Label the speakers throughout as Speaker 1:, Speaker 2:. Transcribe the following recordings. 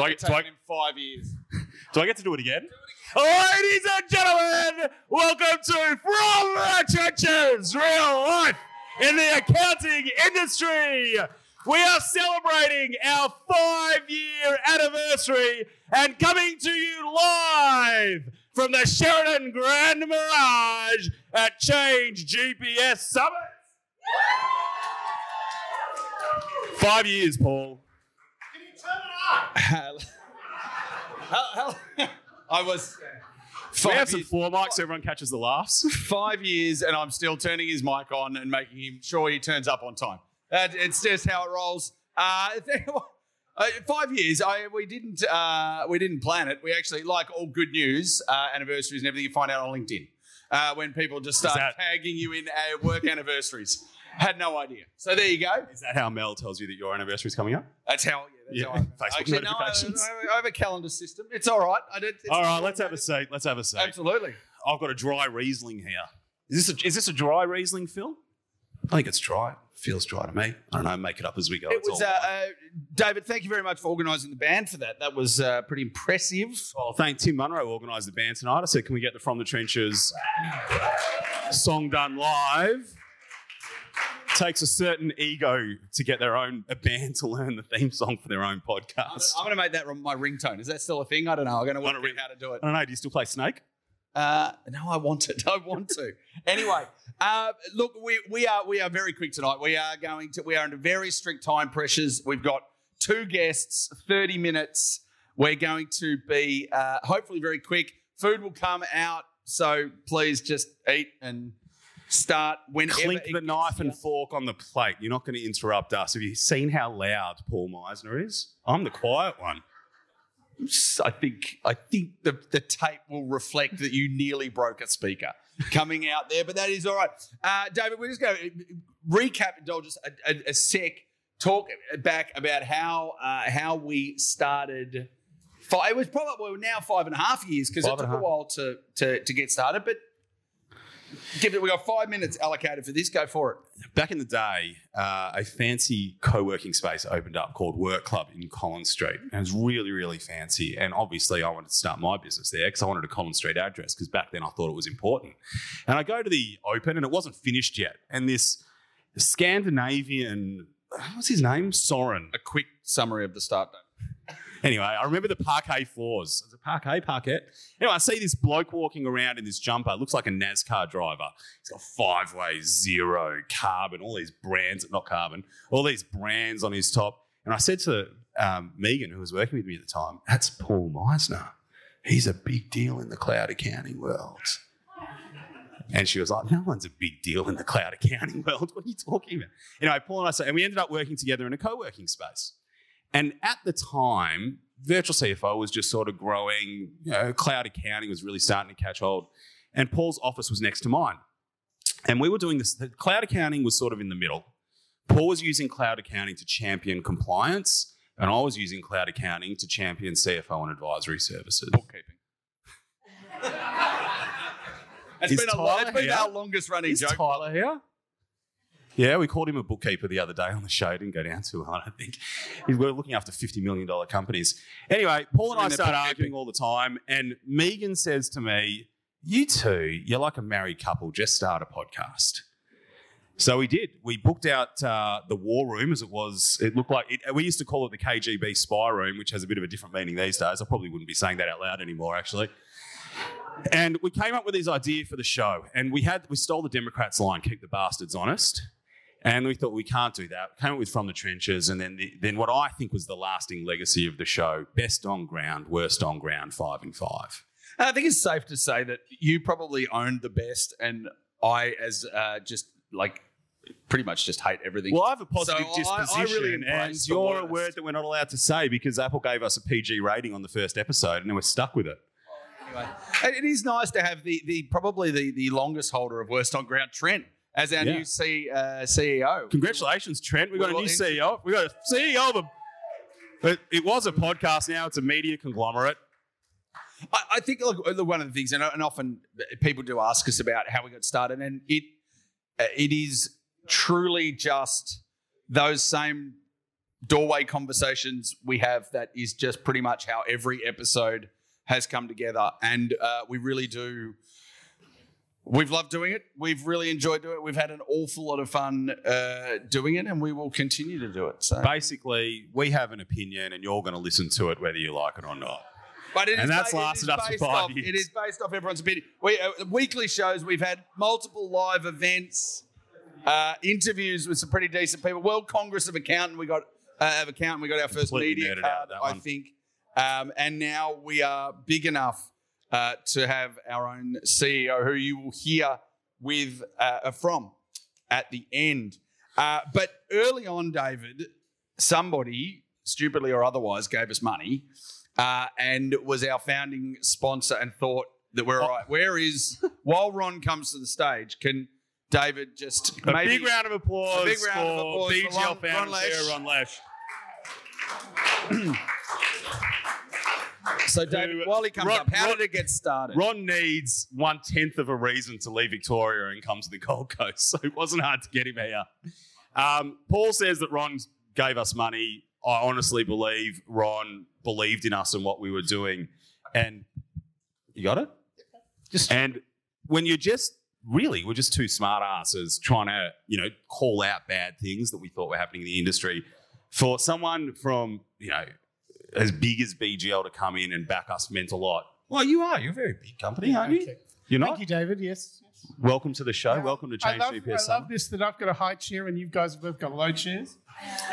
Speaker 1: Do I do I-
Speaker 2: him five years.
Speaker 1: Do I get to do it again? Ladies and gentlemen, welcome to From the Trenches, real life in the accounting industry. We are celebrating our five-year anniversary and coming to you live from the Sheraton Grand Mirage at Change GPS Summit. Five years, Paul.
Speaker 2: Hell- hell- I was
Speaker 1: We have
Speaker 2: five
Speaker 1: some floor mics so everyone catches the laughs.
Speaker 2: five years, and I'm still turning his mic on and making him sure he turns up on time. That, it's just how it rolls. Uh, uh, five years. I, we didn't. Uh, we didn't plan it. We actually, like all good news, uh, anniversaries and everything, you find out on LinkedIn uh, when people just start tagging you in uh, work anniversaries. Had no idea. So there you go.
Speaker 1: Is that how Mel tells you that your anniversary is coming up?
Speaker 2: That's how. Yeah, that's
Speaker 1: Yeah,
Speaker 2: how I,
Speaker 1: Facebook
Speaker 2: actually, no, I,
Speaker 1: notifications.
Speaker 2: I have a calendar system. It's all right. I don't, it's
Speaker 1: All right, let's have a seat. Let's have a seat.
Speaker 2: Absolutely.
Speaker 1: I've got a dry Riesling here. Is this a, is this a dry Riesling, Phil? I think it's dry. Feels dry to me. I don't know. Make it up as we go.
Speaker 2: It
Speaker 1: It's
Speaker 2: was, uh, uh, David, thank you very much for organising the band for that. That was uh, pretty impressive.
Speaker 1: Well, thank Tim Munro organised the band tonight. I said, can we get the From the Trenches song done live? Takes a certain ego to get their own a band to learn the theme song for their own podcast.
Speaker 2: I'm, going to make that my ringtone. Is that still a thing? I don't know. I'm going to work out how to do it.
Speaker 1: I don't know. Do you still play Snake?
Speaker 2: Uh, no, I want it. I want to. anyway, uh, look, we, we are we are very quick tonight. We are going to we are under very strict time pressures. We've got two guests, thirty minutes. We're going to be uh, hopefully very quick. Food will come out, so please just eat and start whenever.
Speaker 1: Clink the knife
Speaker 2: here.
Speaker 1: and fork on the plate. You're not going to interrupt us. Have you seen how loud Paul Meissner is? I'm the quiet one.
Speaker 2: I think I think the, the tape will reflect that you nearly broke a speaker coming out there, but that is all right. Uh, David, we're just going to recap, indulge us a, a, a sec, talk back about how uh, how we started. Five, it was probably well, now five and a half years because it took
Speaker 1: a
Speaker 2: a while to, to to get started, but. Give it. We got five minutes allocated for this. Go for it.
Speaker 1: Back in the day, uh, a fancy co-working space opened up called Work Club in Collins Street. And it was really, really fancy. And obviously, I wanted to start my business there because I wanted a Collins Street address because back then I thought it was important. And I go to the open, and it wasn't finished yet. And this Scandinavian, what's his name? Soren.
Speaker 2: A quick summary of the start date.
Speaker 1: Anyway, I remember the parquet floors. Is it parquet, parquet? Anyway, I see this bloke walking around in this jumper. It Looks like a NASCAR driver. He's got five way, Xero, Karbon, all these brands, not Karbon, all these brands on his top. And I said to um, Megan, who was working with me at the time, that's Paul Meissner. He's a big deal in the cloud accounting world. And she was like, no one's a big deal in the cloud accounting world. What are you talking about? Anyway, Paul and I and we ended up working together in a co working space. And at the time, virtual CFO was just sort of growing. You know, cloud accounting was really starting to catch hold. And Paul's office was next to mine. And we were doing this. The cloud accounting was sort of in the middle. Paul was using cloud accounting to champion compliance, and I was using cloud accounting to champion CFO and advisory services.
Speaker 2: Bookkeeping. It's
Speaker 1: Is
Speaker 2: been, a, lo- it's been our longest running
Speaker 1: Is
Speaker 2: joke.
Speaker 1: Tyler here? Yeah, we called him a bookkeeper the other day on the show. Didn't go down too well, I don't think. He's- We're looking after $50 million companies. Anyway, Paul and I
Speaker 2: And they're
Speaker 1: start arguing all the time, and Megan says to me, You two, you're like a married couple, just start a podcast. So we did. We booked out uh, the war room, as it was. It looked like it, we used to call it the KGB spy room, which has a bit of a different meaning these days. I probably wouldn't be saying that out loud anymore, actually. And we came up with this idea for the show, and we had we stole the Democrats' line, "Keep the bastards honest." And we thought we can't do that. Came up with from the trenches, and then the, then what I think was the lasting legacy of the show: best on ground, worst on ground, five and five.
Speaker 2: And I think it's safe to say that you probably owned the best, and I, as uh, just like pretty much just hate everything.
Speaker 1: Well, I have a positive
Speaker 2: So I- I
Speaker 1: disposition,
Speaker 2: really
Speaker 1: and you're a word that we're not allowed to say because Apple gave us a PG rating on the first episode, and then we're stuck with it.
Speaker 2: anyway, it is nice to have the the probably the, the longest holder of worst on ground, Trent, as our
Speaker 1: Yeah.
Speaker 2: new C, uh, CEO.
Speaker 1: Congratulations, Trent. We got a new CEO. We got a CEO of a. But it was a podcast. Now it's a media conglomerate.
Speaker 2: I, I think look, look, one of the things, and, and often people do ask us about how we got started, and it uh, it is truly just those same doorway conversations we have that is just pretty much how every episode has come together. And uh, we really do. We've loved doing it. We've really enjoyed doing it. We've had an awful lot of fun uh, doing it, and we will continue to do it. So,
Speaker 1: Basically, we have an opinion, and you're going to listen to it whether you like it or not.
Speaker 2: but it is
Speaker 1: And that's
Speaker 2: ba-
Speaker 1: lasted
Speaker 2: is
Speaker 1: us for five
Speaker 2: off,
Speaker 1: years.
Speaker 2: It is based off everyone's opinion. We uh, weekly shows. We've had multiple live events, uh, interviews with some pretty decent people. World Congress of Accountant. We got uh, of Accountant. We got our first
Speaker 1: Completely
Speaker 2: media card, I think. Um, and now we are big enough uh, to have our own CEO, who you will hear with uh, from at the end. Uh, but early on, David, somebody, stupidly or otherwise, gave us money uh, and was our founding sponsor and thought that we're all right. Where is, while Ron comes to the stage, can David just
Speaker 1: A
Speaker 2: maybe.
Speaker 1: big round of applause
Speaker 2: A big round of
Speaker 1: for
Speaker 2: applause for
Speaker 1: BGL
Speaker 2: Ron-
Speaker 1: founder
Speaker 2: Ron Lesh.
Speaker 1: Ron Lesh.
Speaker 2: So, David, while he comes
Speaker 1: Ron-
Speaker 2: up, how
Speaker 1: Ron-
Speaker 2: did it get started?
Speaker 1: Ron needs one tenth of a reason to leave Victoria and come to the Gold Coast, so it wasn't hard to get him here. Um, Paul says that Ron gave us money. I honestly believe Ron believed in us and what we were doing, and you got it.
Speaker 2: Just-
Speaker 1: and when you're just really, we're just two smart asses trying to you know call out bad things that we thought were happening in the industry. For someone from you know as big as BGL to come in and back us meant a lot. Well, you are. You're a very big company, aren't you?
Speaker 3: Okay.
Speaker 1: You're not.
Speaker 3: Thank you, David. Yes. yes.
Speaker 1: Welcome to the show.
Speaker 3: Yeah.
Speaker 1: Welcome to
Speaker 3: I
Speaker 1: Change
Speaker 3: love,
Speaker 1: GPS.
Speaker 3: I love this that I've got a high chair and you guys have both got low chairs.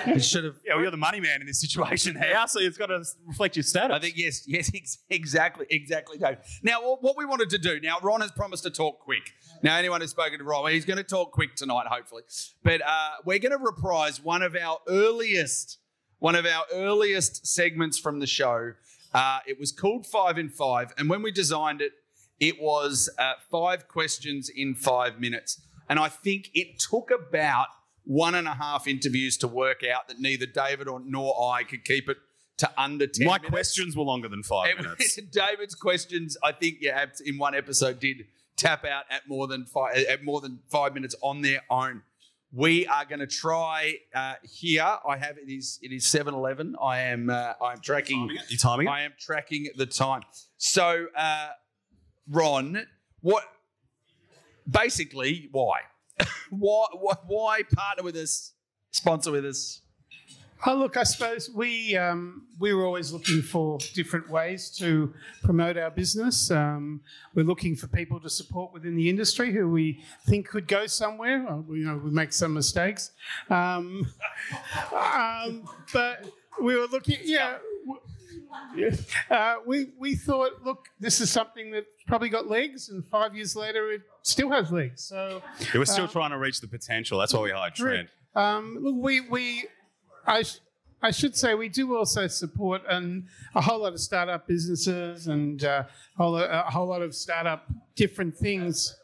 Speaker 2: It should have.
Speaker 1: Yeah, well, you're the money man in this situation here, so it's got to reflect your status.
Speaker 2: I think yes, yes, ex- exactly, exactly. Dave. Now, what we wanted to do. Now, Ron has promised to talk quick. Now, anyone who's spoken to Ron, he's going to talk quick tonight, hopefully. But uh, we're going to reprise one of our earliest, one of our earliest segments from the show. Uh, it was called Five in Five, and when we designed it, it was uh, five questions in five minutes. And I think it took about one and a half interviews to work out that neither David or nor I could keep it to under ten.
Speaker 1: My
Speaker 2: minutes.
Speaker 1: questions were longer than five
Speaker 2: It
Speaker 1: minutes.
Speaker 2: David's questions, I think, yeah, in one episode did tap out at more than five at more than five minutes on their own. We are going to try uh, here. I have it is it is seven eleven. I am uh, I'm tracking.
Speaker 1: You timing it?
Speaker 2: I am tracking the time. So, uh, Ron, what? Basically, why? why? Why? Why partner with us? Sponsor with us?
Speaker 3: Oh, look, I suppose we um, we were always looking for different ways to promote our business. Um, we're looking for people to support within the industry who we think could go somewhere. We, you know, we make some mistakes, um, um, but we were looking. Yeah, uh, we we thought, look, this is something that probably got legs, and five years later, it still has legs. So.
Speaker 1: They were still trying to reach the potential. That's why we hired Trent.
Speaker 3: Um, look, we we I, sh- I should say we do also support an, a whole lot of startup businesses and uh, a, whole, a whole lot of startup different things.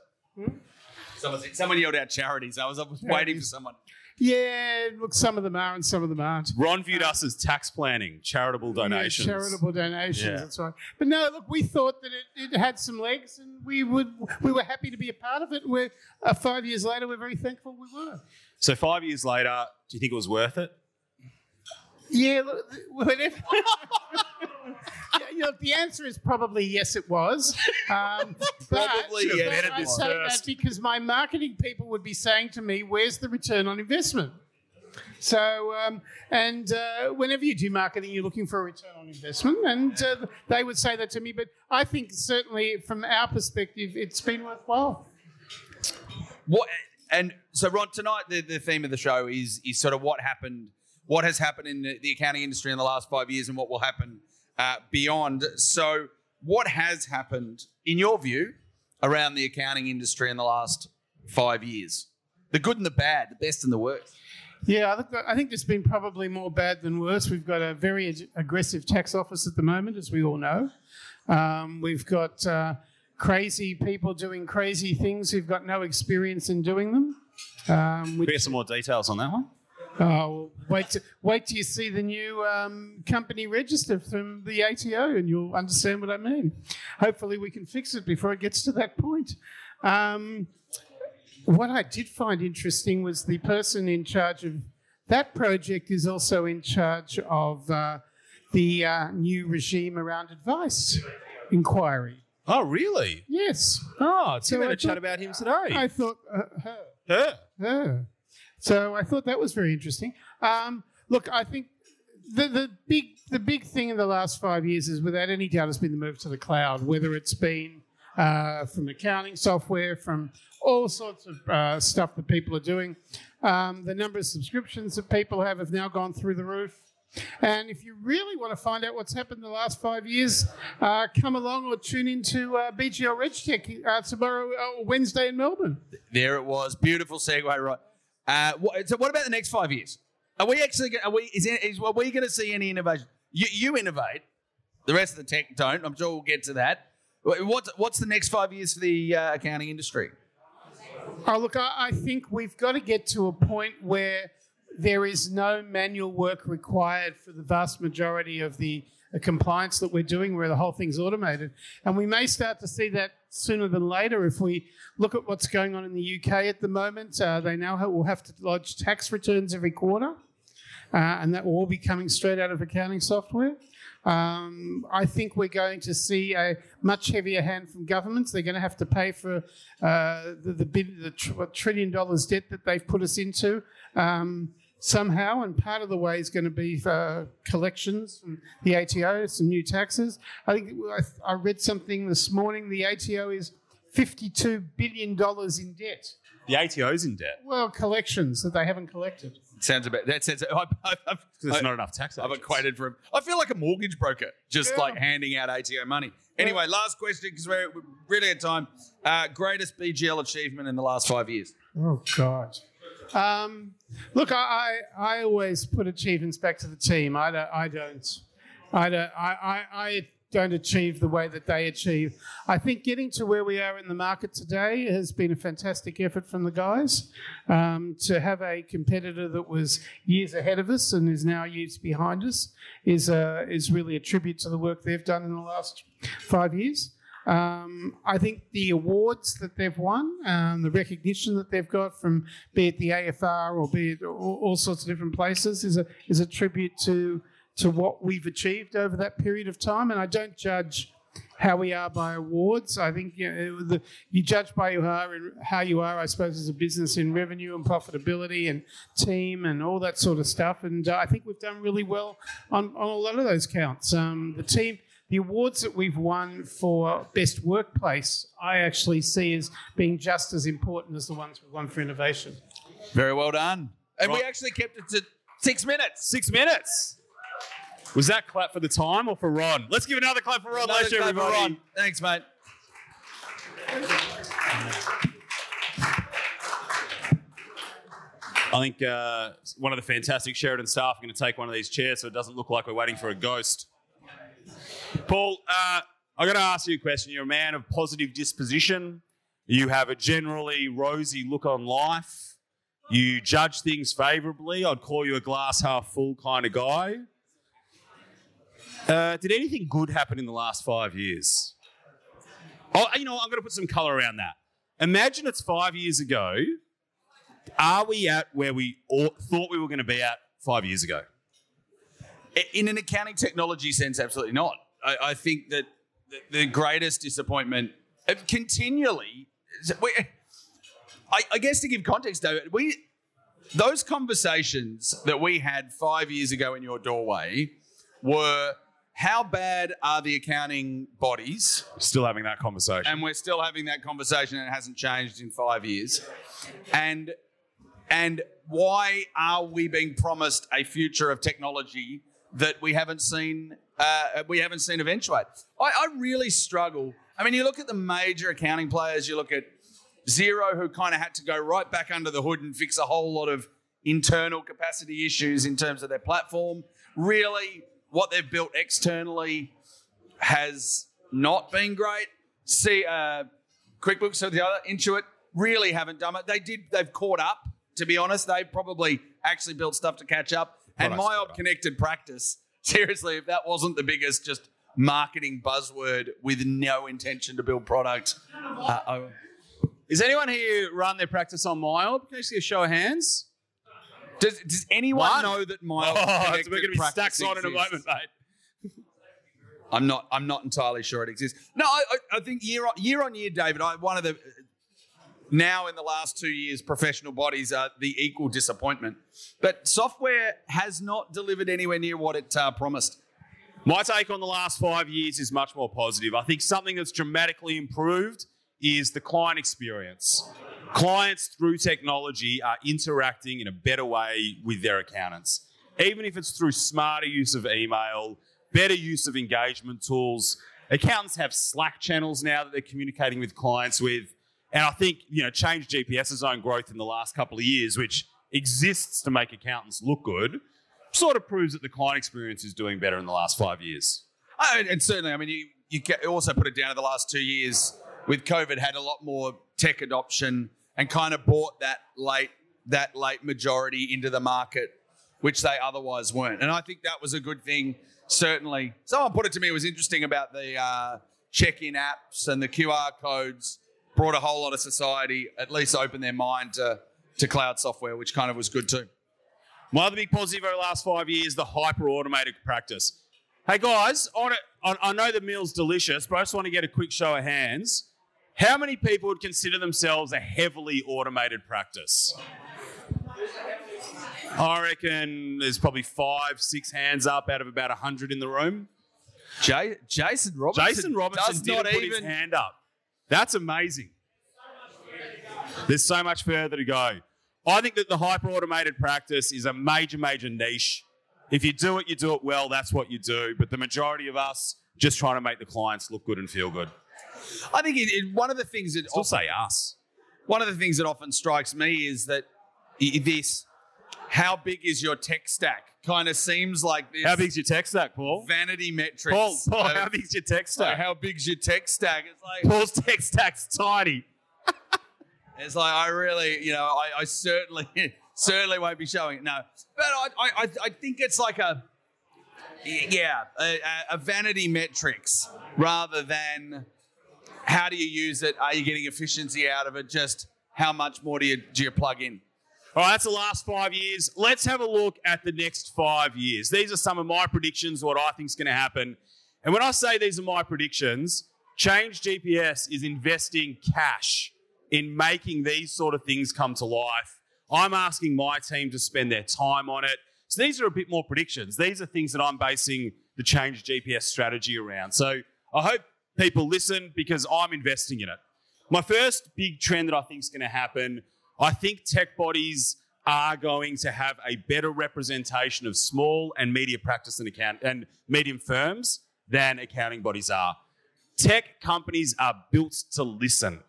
Speaker 2: Someone, someone yelled out charities. I was, I was waiting for someone.
Speaker 3: Yeah, look, some of them are and some of them aren't.
Speaker 1: Ron viewed us as tax planning, charitable donations.
Speaker 3: Yeah, charitable donations.
Speaker 1: Yeah.
Speaker 3: That's right. But no, look, we thought that it, it had some legs, and we would we were happy to be a part of it. We're uh, five years later, we're very thankful we were.
Speaker 1: So five years later, do you think it was worth it?
Speaker 3: Yeah, look, th- whatever. yeah, look, the answer is probably yes, it was. Um, but,
Speaker 2: Probably,
Speaker 3: but
Speaker 2: yeah, better
Speaker 3: I say that because my marketing people would be saying to me, "Where's the return on investment?" So, um, and uh, whenever you do marketing, you're looking for a return on investment, and uh, they would say that to me. But I think certainly, from our perspective, it's been worthwhile.
Speaker 2: What and so Ron tonight the, the theme of the show is is sort of what happened what has happened in the, the accounting industry in the last five years and what will happen uh, beyond. So what has happened in your view around the accounting industry in the last five years? The good and the bad, the best and the worst.
Speaker 3: Yeah, I think, I think there's been probably more bad than worse. We've got a very ag- aggressive tax office at the moment, as we all know. Um, we've got uh, crazy people doing crazy things who've got no experience in doing them. Um,
Speaker 1: Can we
Speaker 3: which,
Speaker 1: get some more details on that one?
Speaker 3: Oh, wait, wait till you see the new um, company register from the ATO and you'll understand what I mean. Hopefully, we can fix it before it gets to that point. Um, what I did find interesting was the person in charge of that project is also in charge of uh, the uh, new regime around advice inquiry.
Speaker 1: Oh, really?
Speaker 3: Yes,
Speaker 1: Oh,
Speaker 3: So I
Speaker 1: a chat about him today.
Speaker 3: I thought uh, her.
Speaker 1: Her.
Speaker 3: her. So I thought that was very interesting. Um, look, I think the, the big the big thing in the last five years is, without any doubt, has been the move to the cloud. Whether it's been uh, from accounting software, from all sorts of uh, stuff that people are doing, um, the number of subscriptions that people have have now gone through the roof. And if you really want to find out what's happened in the last five years, uh, come along or tune into uh, BGL RegTech uh, tomorrow, uh, Wednesday in Melbourne.
Speaker 2: There it was. Beautiful segue, right? Uh, so, what about the next five years? Are we actually? Are we? Is, is are we going to see any innovation? You, you innovate. The rest of the tech don't. I'm sure we'll get to that. What's What's the next five years for the uh, accounting industry?
Speaker 3: Oh, look, I, I think we've got to get to a point where there is no manual work required for the vast majority of the uh, compliance that we're doing, where the whole thing's automated. And we may start to see that sooner than later if we look at what's going on in the UK at the moment. Uh, they now ha- will have to lodge tax returns every quarter, uh, and that will all be coming straight out of accounting software. Um, I think we're going to see a much heavier hand from governments. They're going to have to pay for uh, the, the, the tr- trillion dollars debt that they've put us into um, somehow, and part of the way is going to be uh, collections from the ATO, some new taxes. I think I, I read something this morning. The ATO is fifty-two billion dollars in debt.
Speaker 1: The ATO's in debt
Speaker 3: Well, collections that they haven't collected.
Speaker 2: Sounds about that. Sounds. I, I, I've,
Speaker 1: because there's
Speaker 2: I-
Speaker 1: not enough tax.
Speaker 2: I've equated for. I feel like a mortgage broker, just
Speaker 3: Yeah.
Speaker 2: like handing out ATO money. Anyway, last question because we're we're really at time. Uh, greatest BGL achievement in the last five years.
Speaker 3: Oh God. Um, look, I, I I always put achievements back to the team. I don't I don't I don't I, I, I don't achieve the way that they achieve. I think getting to where we are in the market today has been a fantastic effort from the guys. Um, to have a competitor that was years ahead of us and is now years behind us is uh, is really a tribute to the work they've done in the last five years. Um, I think the awards that they've won, um, the recognition that they've got from be it the AFR or be it all, all sorts of different places, is a is a tribute to to what we've achieved over that period of time. And I don't judge how we are by awards. I think you, know, the, you judge by you are and how you are, I suppose, as a business in revenue and profitability and team and all that sort of stuff. And uh, I think we've done really well on, on a lot of those counts. Um, the team. The awards that we've won for best workplace, I actually see as being just as important as the ones we've won for innovation.
Speaker 2: Very well done. And we actually kept it to six minutes.
Speaker 1: Six minutes. Was that clap for the time or for Ron? Let's give another clap for Ron
Speaker 2: Another
Speaker 1: Lesher,
Speaker 2: clap for
Speaker 1: everybody.
Speaker 2: Ron. Thanks, mate.
Speaker 1: I think uh, one of the fantastic Sheraton staff are going to take one of these chairs so it doesn't look like we're waiting for a ghost. Paul, uh, I've got to ask you a question. You're a man of positive disposition. You have a generally rosy look on life. You judge things favourably. I'd call you a glass half full kind of guy. Uh, did anything good happen in the last five years? Oh, you know. I'm going to put some colour around that. Imagine it's five years ago are we at where we thought we were going to be at five years ago?
Speaker 2: In an accounting technology sense, absolutely not. I, I think that the, the greatest disappointment uh, continually. We, I, I guess to give context, though, we those conversations that we had five years ago in your doorway were how bad are the accounting bodies?
Speaker 1: Still having that conversation.
Speaker 2: and we're still having that conversation and it hasn't changed in five years. And and why are we being promised a future of technology that we haven't seen uh, we haven't seen eventuate? I, I really struggle. I mean, you look at the major accounting players. You look at Xero, who kind of had to go right back under the hood and fix a whole lot of internal capacity issues in terms of their platform. Really, what they've built externally has not been great. See, uh, QuickBooks, or the other Intuit really haven't done it. They did. They've caught up. To be honest, they probably actually built stuff to catch up. And
Speaker 1: MYOB
Speaker 2: connected practice. Seriously, if that wasn't the biggest just marketing buzzword with no intention to build product, uh, I,
Speaker 1: Is anyone here run their practice on MYOB? Can I see a show of hands?
Speaker 2: Does, does anyone
Speaker 1: One.
Speaker 2: know that Miles?
Speaker 1: Oh,
Speaker 2: Connected
Speaker 1: we're going to be stacks on in a moment, mate.
Speaker 2: I'm not. I'm not entirely sure it exists. No, I, I, I think year on year on year, David. I, one of the now in the last two years, professional bodies are the equal disappointment. But software has not delivered anywhere near what it uh, promised.
Speaker 1: My take on the last five years is much more positive. I think something that's dramatically improved is the client experience. Clients through technology are interacting in a better way with their accountants, even if it's through smarter use of email, better use of engagement tools. Accountants have Slack channels now that they're communicating with clients with. And I think, you know, Change GPS's own growth in the last couple of years, which exists to make accountants look good, sort of proves that the client experience is doing better in the last five years.
Speaker 2: Oh, and- certainly, I mean, you, you also put it down to the last two years with COVID had a lot more tech adoption and kind of brought that late that late majority into the market, which they otherwise weren't. And I think that was a good thing. Certainly, someone put it to me. It was interesting about the uh, check-in apps and the QR codes brought a whole lot of society at least open their mind to to cloud software, which kind of was good too.
Speaker 1: My other big positive over the last five years, the hyper automated practice. Hey guys, I, wanna, I, I know the meal's delicious, but I just want to get a quick show of hands. How many people would consider themselves a heavily automated practice? I reckon there's probably five, six hands up out of about 100 in the room.
Speaker 2: Jay, Jason Robertson,
Speaker 1: Jason Robertson
Speaker 2: does not
Speaker 1: put
Speaker 2: even
Speaker 1: his hand up. That's amazing. There's so much further to go. I think that the hyper automated practice is a major, major niche. If you do it, you do it well. That's what you do. But the majority of us just trying to make the clients look good and feel good.
Speaker 2: I think it, it, one of the things that
Speaker 1: Still say us.
Speaker 2: one of the things that often strikes me is that this how big is your tech stack kind of seems like this
Speaker 1: How big's your tech stack, Paul?
Speaker 2: vanity metrics.
Speaker 1: Paul, Paul, how big's your tech
Speaker 2: like,
Speaker 1: stack?
Speaker 2: how big's your tech stack? It's like
Speaker 1: Paul's tech stack's tiny.
Speaker 2: it's like I really, you know, I, I certainly certainly won't be showing it. No, but I I, I- think it's like a yeah a, a- a vanity metrics rather than how do you use it? Are you getting efficiency out of it? Just how much more do you do you plug in?
Speaker 1: All right, that's the last five years. Let's have a look at the next five years. These are some of my predictions, what I think is going to happen. And when I say these are my predictions, Change GPS is investing cash in making these sort of things come to life. I'm asking my team to spend their time on it. So these are a bit more predictions. These are things that I'm basing the Change GPS strategy around. So I hope people listen because I'm investing in it. My first big trend that I think is going to happen, I think tech bodies are going to have a better representation of small and media practice and account and medium firms than accounting bodies are. Tech companies are built to listen.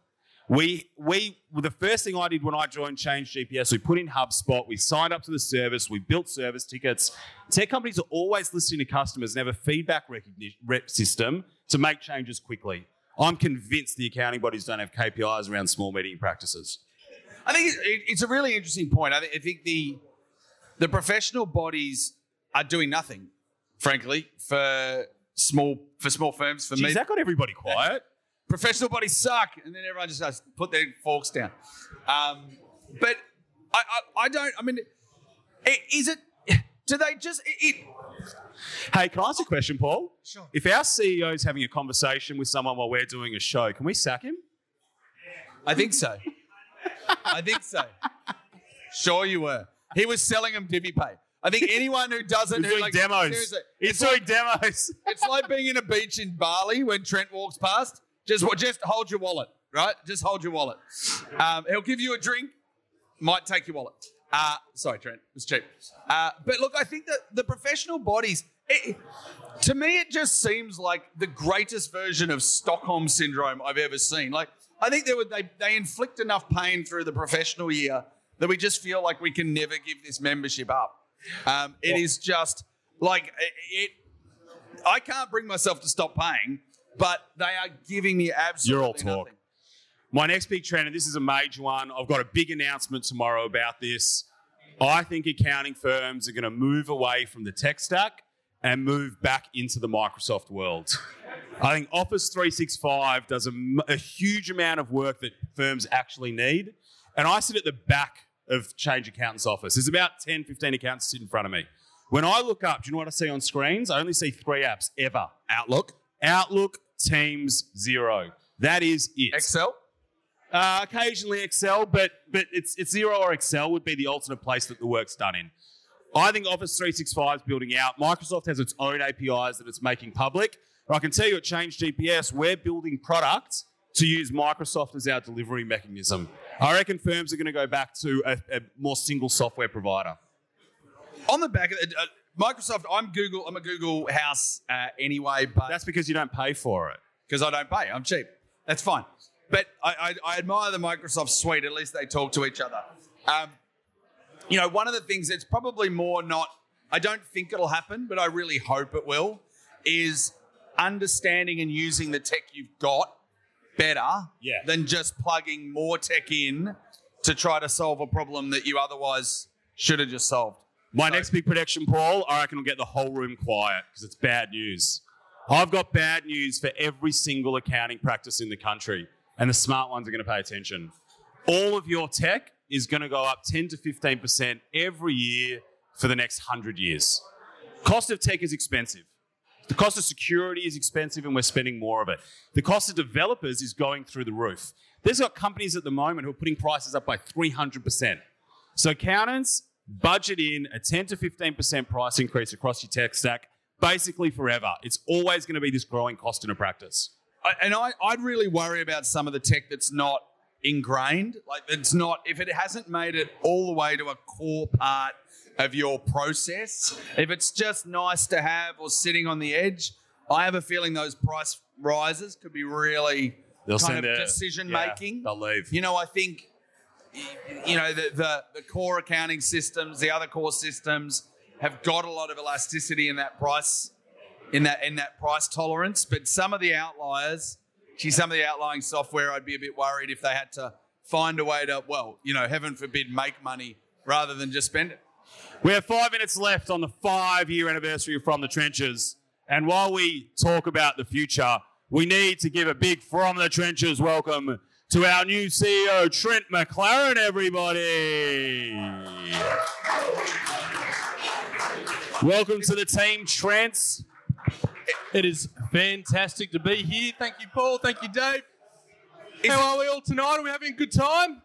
Speaker 1: We, we, well, the first thing I did when I joined Change GPS, we put in HubSpot, we signed up to the service, we built service tickets. Tech companies are always listening to customers and have a feedback rep system to make changes quickly. I'm convinced the accounting bodies don't have KPIs around small meeting practices.
Speaker 2: I think it, it- it's a really interesting point. I, think the the professional bodies are doing nothing, frankly, for small for small firms. For
Speaker 1: Geez,
Speaker 2: me,
Speaker 1: that got everybody quiet.
Speaker 2: professional bodies suck, and then everyone just has to put their forks down. Um, but I, I, I don't. I mean, is it? Do they just? It, it,
Speaker 1: Hey, can I ask a question, Paul?
Speaker 2: Sure.
Speaker 1: If our CEO is having a conversation with someone while we're doing a show, can we sack him?
Speaker 2: I think so. I think so. Sure, you were. He was selling them DiviPay. I think anyone who doesn't
Speaker 1: He's
Speaker 2: who,
Speaker 1: doing
Speaker 2: like,
Speaker 1: demos.
Speaker 2: seriously,
Speaker 1: He's
Speaker 2: it's
Speaker 1: doing
Speaker 2: like-
Speaker 1: demos.
Speaker 2: It's like being in a beach in Bali when Trent walks past. Just just hold your wallet, right? Just hold your wallet. Um, he'll give you a drink, might take your wallet. Uh, sorry, Trent, it's cheap. Uh, but look, I think that the professional bodies, it, to me, it just seems like the greatest version of Stockholm syndrome I've ever seen. Like, I think they would they they inflict enough pain through the professional year that we just feel like we can never give this membership up. Um, it is just like it, it I can't bring myself to stop paying, but they are giving me absolutely
Speaker 1: You're all talk.
Speaker 2: nothing.
Speaker 1: My next big trend, and this is a major one, I've got a big announcement tomorrow about this. I think accounting firms are going to move away from the tech stack and move back into the Microsoft world. I think Office 365 does a huge amount of work that firms actually need. And I sit at the back of Change Accountant's office. There's about 10, 15 accountants sitting in front of me. When I look up, do you know what I see on screens? I only see three apps ever
Speaker 2: Outlook,
Speaker 1: Outlook, Teams, Xero. That is it.
Speaker 2: Excel.
Speaker 1: Uh, occasionally Excel, but but it's it's Xero or Excel would be the alternate place that the work's done in. I think Office 365 is building out. Microsoft has its own APIs that it's making public. But I can tell you at Change GPS, we're building products to use Microsoft as our delivery mechanism. I reckon firms are going to go back to a, a more single software provider.
Speaker 2: On the back of it, uh, Microsoft, I'm Google. I'm a Google house uh, anyway, but
Speaker 1: That's because you don't pay for it.
Speaker 2: because I don't pay. I'm cheap. That's fine. But I, I, I admire the Microsoft suite. At least they talk to each other. Um, you know, one of the things that's probably more not, I don't think it'll happen, but I really hope it will, is understanding and using the tech you've got better
Speaker 1: Yeah.
Speaker 2: than just plugging more tech in to try to solve a problem that you otherwise should have just solved.
Speaker 1: My
Speaker 2: So-
Speaker 1: next big prediction, Paul, I reckon will get the whole room quiet because it's bad news. I've got bad news for every single accounting practice in the country, and the smart ones are going to pay attention. All of your tech is going to go up 10 to 15% every year for the next 100 years. Cost of tech is expensive. The cost of security is expensive, and we're spending more of it. The cost of developers is going through the roof. There's got companies at the moment who are putting prices up by 300%. So accountants budget in a 10 to 15% price increase across your tech stack, basically forever. It's always going to be this growing cost in a practice.
Speaker 2: And I, I'd really worry about some of the tech that's not ingrained. Like it's not if it hasn't made it all the way to a core part of your process. If it's just nice to have or sitting on the edge, I have a feeling those price rises could be really
Speaker 1: They'll
Speaker 2: kind of decision
Speaker 1: yeah,
Speaker 2: making.
Speaker 1: they'll leave.
Speaker 2: You know, I think you know the, the the core accounting systems, the other core systems have got a lot of elasticity in that price in that in that price tolerance. But some of the outliers, gee, some of the outlying software, I'd be a bit worried if they had to find a way to, well, you know, heaven forbid, make money rather than just spend it.
Speaker 1: We have five minutes left on the five year anniversary of From the Trenches. And while we talk about the future, we need to give a big From the Trenches welcome to our new CEO, Trent McLaren, everybody. welcome to the team, Trent.
Speaker 4: It is fantastic to be here. Thank you, Paul. Thank you, Dave. How are we all tonight? Are we having a good time?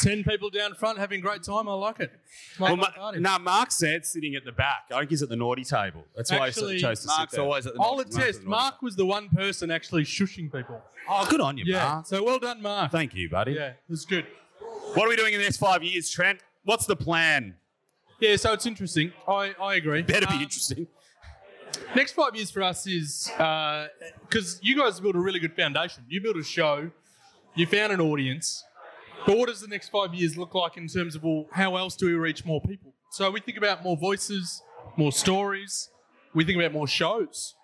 Speaker 4: Ten people down front having a great time. I like it. Like
Speaker 1: Well, Ma-
Speaker 4: party.
Speaker 1: no, Mark said sitting at the back. I think he's at the naughty table. That's why
Speaker 4: Actually,
Speaker 1: he chose to
Speaker 2: Mark's
Speaker 1: sit there.
Speaker 2: always at the
Speaker 4: I'll
Speaker 2: North.
Speaker 4: attest. Mark was the one person actually shushing people.
Speaker 1: Oh, good on you,
Speaker 4: Yeah.
Speaker 1: Mark.
Speaker 4: So well done, Mark.
Speaker 1: Thank you, buddy.
Speaker 4: Yeah, it was good.
Speaker 1: What are we doing in the next five years, Trent? What's the plan?
Speaker 4: Yeah, so it's interesting. I, I agree.
Speaker 1: Better be
Speaker 4: Um,
Speaker 1: interesting.
Speaker 4: Next five years for us is because you guys built a really good foundation. You built a show, you found an audience. But what does the next five years look like in terms of well, how else do we reach more people? So we think about more voices, more stories. We think about more shows.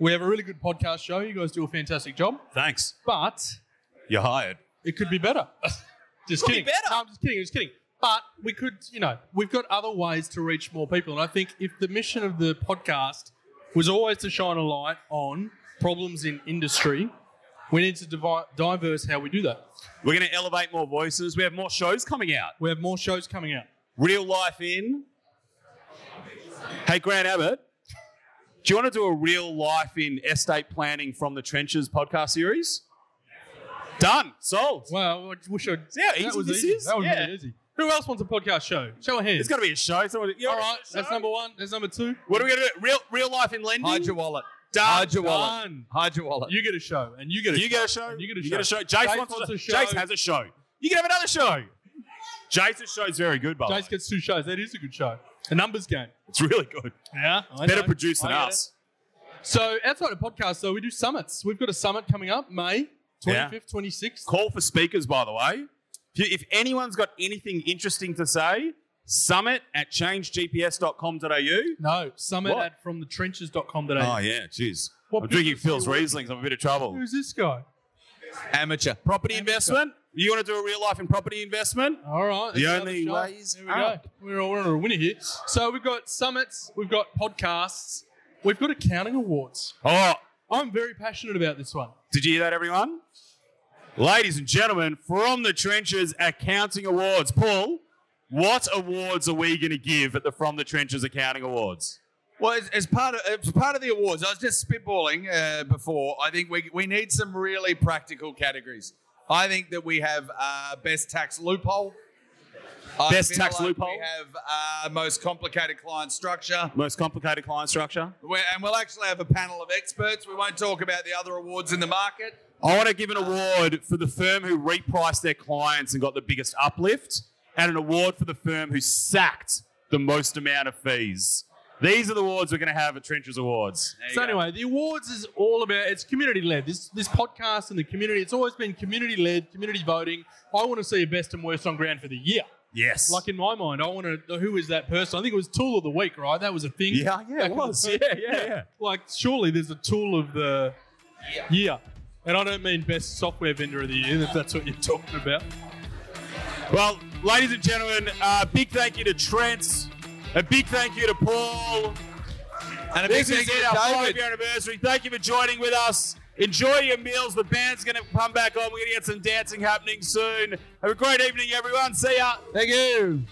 Speaker 4: We have a really good podcast show. You guys do a fantastic job,
Speaker 1: Thanks.
Speaker 4: but
Speaker 1: You're hired.
Speaker 4: it could be better. just
Speaker 2: Could be
Speaker 4: kidding.
Speaker 2: better.
Speaker 4: No, I'm just kidding. Just kidding. But we could, you know, we've got other ways to reach more people. And I think if the mission of the podcast was always to shine a light on problems in industry, we need to divi- diverse how we do that.
Speaker 1: We're going to elevate more voices. We have more shows coming out.
Speaker 4: We have more shows coming out.
Speaker 1: Real Life In. Hey, Grant Abbott, do you want to do a Real Life in Estate Planning from the Trenches podcast series? Done. Sold.
Speaker 4: Well, we should.
Speaker 1: See how easy this
Speaker 4: easy.
Speaker 1: is?
Speaker 4: That was
Speaker 1: Yeah.
Speaker 4: really easy. Who else wants a podcast show? Show of hands.
Speaker 1: There's got to be a show. Someone, you
Speaker 4: All
Speaker 1: want
Speaker 4: that's number one. That's number two.
Speaker 1: What are we going to do? Real, real Life in Lending?
Speaker 2: Hide your wallet.
Speaker 1: Done.
Speaker 2: Hide your wallet.
Speaker 4: Done.
Speaker 2: Hide your wallet.
Speaker 4: You get a show, and you get a
Speaker 1: You
Speaker 4: show.
Speaker 1: get a show.
Speaker 4: And you get a
Speaker 1: You
Speaker 4: show.
Speaker 1: get a show. Jace,
Speaker 4: Jace
Speaker 1: wants,
Speaker 4: wants
Speaker 1: a
Speaker 4: a show.
Speaker 1: Jace has a show. You can have another show. Jace's show's very good, by the way.
Speaker 4: Jace gets two shows. That is a good show. A numbers game.
Speaker 1: It's really good.
Speaker 4: Yeah, I
Speaker 1: Better
Speaker 4: know.
Speaker 1: produced than
Speaker 4: I get
Speaker 1: us.
Speaker 4: it. So outside of podcasts, though, we do summits. We've got a summit coming up May
Speaker 1: Yeah.
Speaker 4: 25th, 26th.
Speaker 1: Call for speakers, by the way. If, anyone's got anything interesting to say, summit at changegps.com.au.
Speaker 4: No, summit
Speaker 1: What?
Speaker 4: at fromthetrenches.com.au.
Speaker 1: Oh, yeah, jeez.
Speaker 4: What
Speaker 1: I'm drinking Phil's
Speaker 4: do you want?
Speaker 1: Rieslings. I'm a bit of trouble.
Speaker 4: Who's this guy?
Speaker 2: Amateur.
Speaker 1: Property investment? You want to do a real life in property investment?
Speaker 4: All right.
Speaker 1: The only
Speaker 4: another show.
Speaker 1: way is
Speaker 4: There we
Speaker 1: up.
Speaker 4: go. We're, all- we're on a winner here. So we've got summits, we've got podcasts, we've got accounting awards.
Speaker 1: Oh,
Speaker 4: I'm very passionate about this one.
Speaker 1: did you hear that, everyone? Ladies and gentlemen, from the Trenches Accounting Awards. Paul, what awards are we going to give at the From the Trenches Accounting Awards?
Speaker 2: Well, as, as part of as part of the awards, I was just spitballing uh, before. I think we, we need some really practical categories. I think that we have uh, best tax loophole. I
Speaker 1: Best
Speaker 2: feel
Speaker 1: tax
Speaker 2: like
Speaker 1: loophole.
Speaker 2: We have uh, most complicated client structure.
Speaker 1: Most complicated client structure?
Speaker 2: We're, and we'll actually have a panel of experts. We won't talk about the other awards in the market.
Speaker 1: I want to give an award for the firm who repriced their clients and got the biggest uplift, and an award for the firm who sacked the most amount of fees. These are the awards we're going to have at Trenches Awards.
Speaker 4: So
Speaker 2: go.
Speaker 4: anyway, the awards is all about it's community led. This this podcast and the community, it's always been community led, community voting. I want to see a best and worst on ground for the year.
Speaker 1: Yes.
Speaker 4: Like in my mind, I want to. Who is that person? I think it was Tool of the Week, right? That was a thing.
Speaker 1: yeah, yeah, it was. Yeah, yeah, yeah.
Speaker 4: Like surely there's a Tool of the year, and I don't mean best software vendor of the year. If that's what you're talking about.
Speaker 1: Well, ladies and gentlemen, uh, big thank you to Trent. A big thank you to Paul.
Speaker 2: And a big
Speaker 1: This
Speaker 2: thank you to
Speaker 1: our
Speaker 2: David.
Speaker 1: five year anniversary. Thank you for joining with us. Enjoy your meals. The band's going to come back on. We're going to get some dancing happening soon. Have a great evening, everyone. See ya.
Speaker 2: Thank you.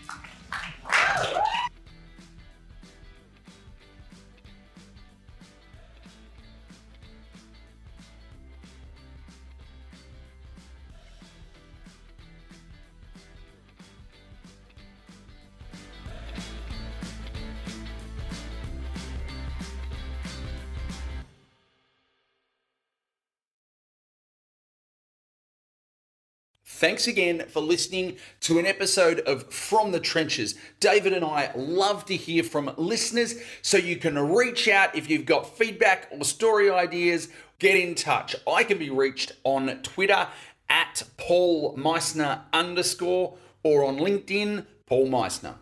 Speaker 5: Thanks again for listening to an episode of From the Trenches. David and I love to hear from listeners, so you can reach out if you've got feedback or story ideas. Get in touch. I can be reached on Twitter at Paul Meissner underscore or on LinkedIn, Paul Meissner.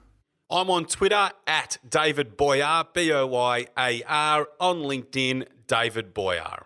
Speaker 6: I'm on Twitter at David Boyar, B O Y A R, on LinkedIn, David Boyar.